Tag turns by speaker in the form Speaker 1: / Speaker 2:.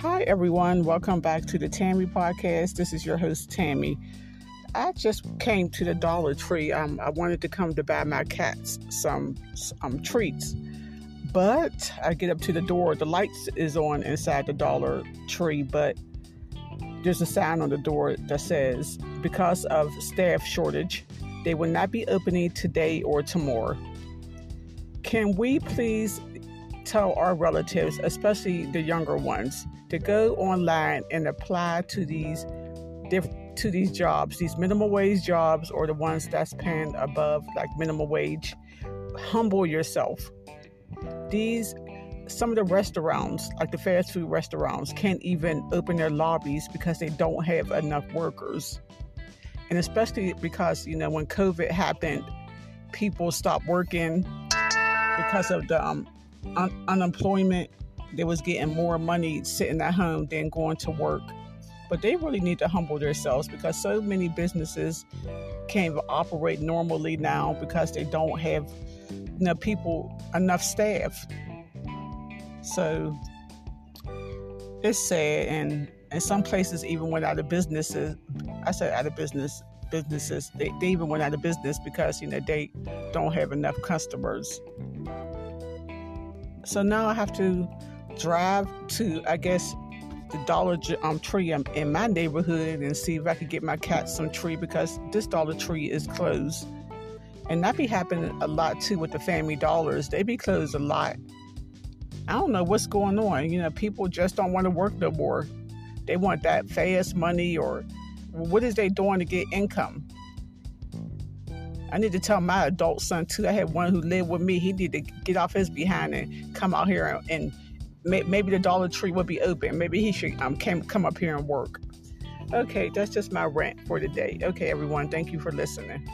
Speaker 1: Hi, everyone. Welcome back to the Tammy Podcast. This is your host, Tammy. I just came to the Dollar Tree. Um, I wanted to come to buy my cats some um, treats. But I get up to the door. The lights is on inside the Dollar Tree, but there's a sign on the door that says, because of staff shortage, they will not be opening today or tomorrow. Can we please tell our relatives, especially the younger ones, to go online and apply to these to these jobs, these minimum wage jobs or the ones that's paying above like minimum wage. Humble yourself. These some of the restaurants, like the fast food restaurants, can't even open their lobbies because they don't have enough workers. And especially because, you know, when COVID happened, people stopped working because of the um, un- unemployment. They was getting more money sitting at home than going to work. But they really need to humble themselves because so many businesses can't operate normally now because they don't have know, people enough staff. So it's sad, and in some places even went out of businesses. I said out of business businesses. They, they even went out of business because you know they don't have enough customers. So now I have to drive to, I guess, the Dollar um, Tree in my neighborhood and see if I could get my cat some tree because this Dollar Tree is closed. And that be happening a lot too with the Family Dollars. They be closed a lot. I don't know what's going on. You know, people just don't want to work no more. They want that fast money or what is they doing to get income? I need to tell my adult son too. I had one who lived with me. He need to get off his behind and come out here and, and maybe the Dollar Tree will be open. Maybe he should um came, come up here and work. Okay, that's just my rant for today. Okay, everyone, thank you for listening.